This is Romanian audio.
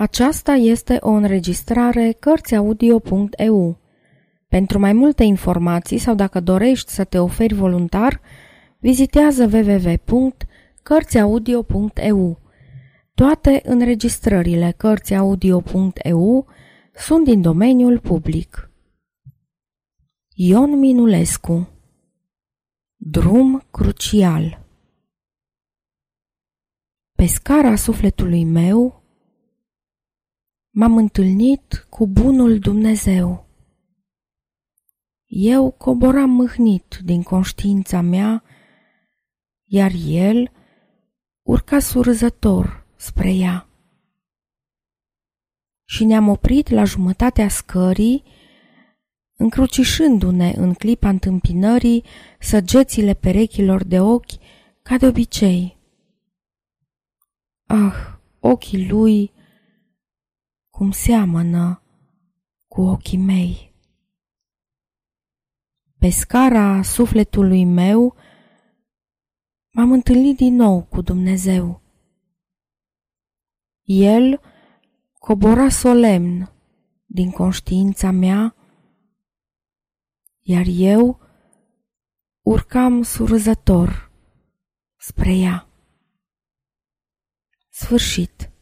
Aceasta este o înregistrare Cărțiaudio.eu. Pentru mai multe informații sau dacă dorești să te oferi voluntar, vizitează www.cărțiaudio.eu. Toate înregistrările Cărțiaudio.eu sunt din domeniul public. Ion Minulescu Drum crucial Pe scara sufletului meu m-am întâlnit cu bunul Dumnezeu. Eu coboram mâhnit din conștiința mea, iar el urca surzător spre ea. Și ne-am oprit la jumătatea scării, încrucișându-ne în clipa întâmpinării săgețile perechilor de ochi, ca de obicei. Ah, ochii lui cum seamănă cu ochii mei. Pe scara sufletului meu m-am întâlnit din nou cu Dumnezeu. El cobora solemn din conștiința mea, iar eu urcam surzător spre ea. Sfârșit.